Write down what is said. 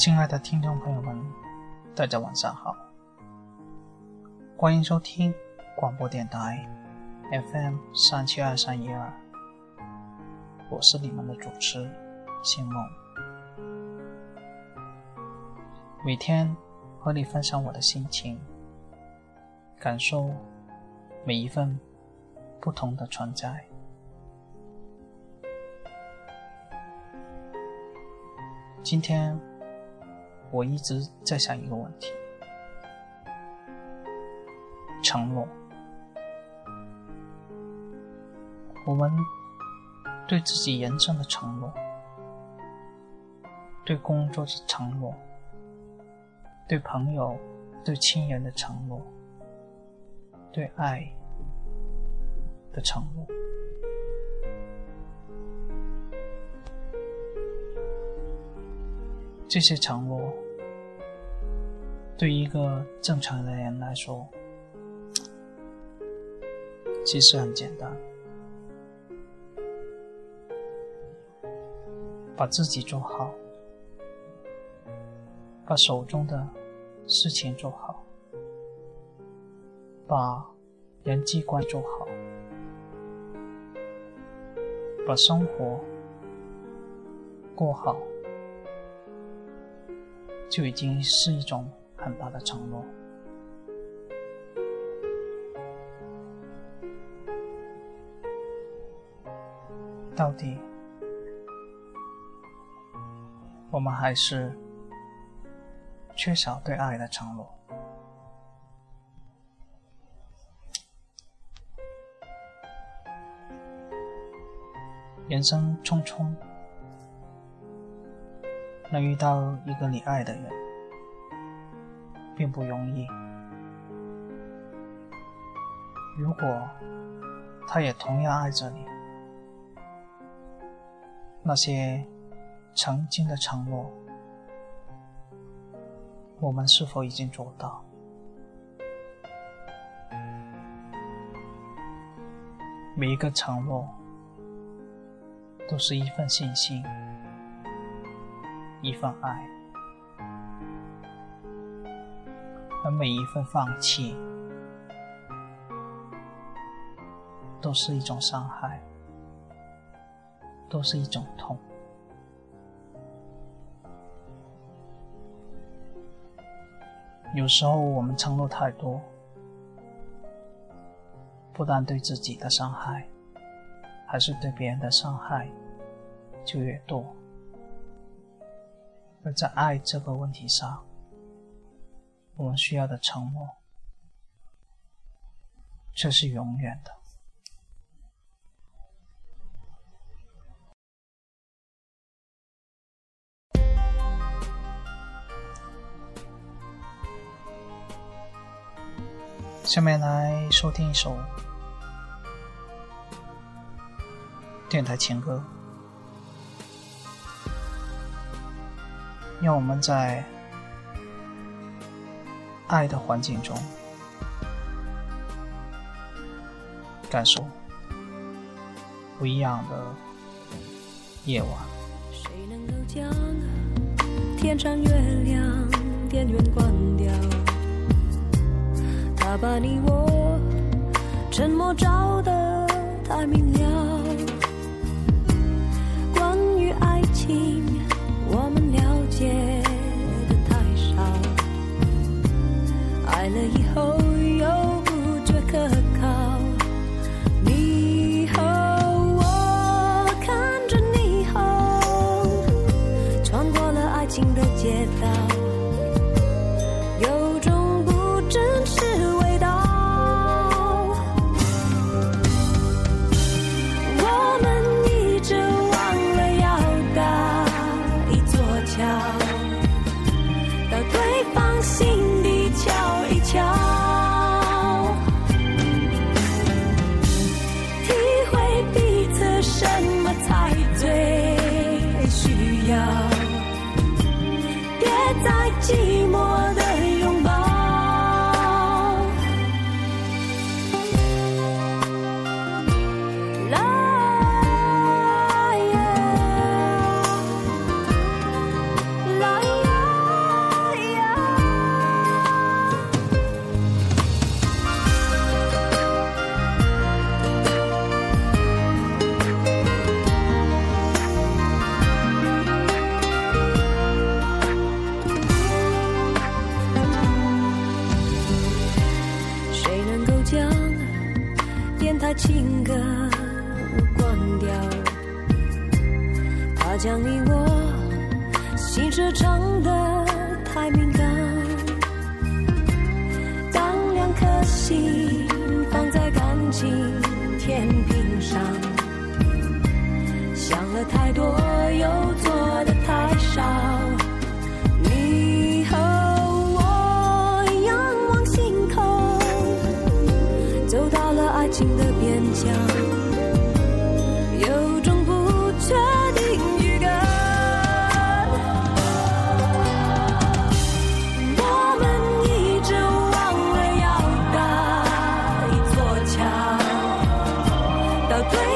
亲爱的听众朋友们，大家晚上好，欢迎收听广播电台 FM 三七二三一二，我是你们的主持星梦，每天和你分享我的心情，感受每一份不同的存在。今天。我一直在想一个问题：承诺。我们对自己人生的承诺，对工作的承诺，对朋友、对亲人的承诺，对爱的承诺，这些承诺。对一个正常的人来说，其实很简单，把自己做好，把手中的事情做好，把人际关系做好，把生活过好，就已经是一种。很大的承诺，到底我们还是缺少对爱的承诺。人生匆匆，能遇到一个你爱的人。并不容易。如果他也同样爱着你，那些曾经的承诺，我们是否已经做到？每一个承诺，都是一份信心，一份爱。而每一份放弃，都是一种伤害，都是一种痛。有时候我们承诺太多，不但对自己的伤害，还是对别人的伤害就越多。而在爱这个问题上，我们需要的承诺，这是永远的。下面来收听一首电台情歌，让我们在。爱的环境中，感受不一样的夜晚。谁能够将天上月亮电源关掉？他把你我沉默照得太明了。将你我心事唱得太敏感当两颗心对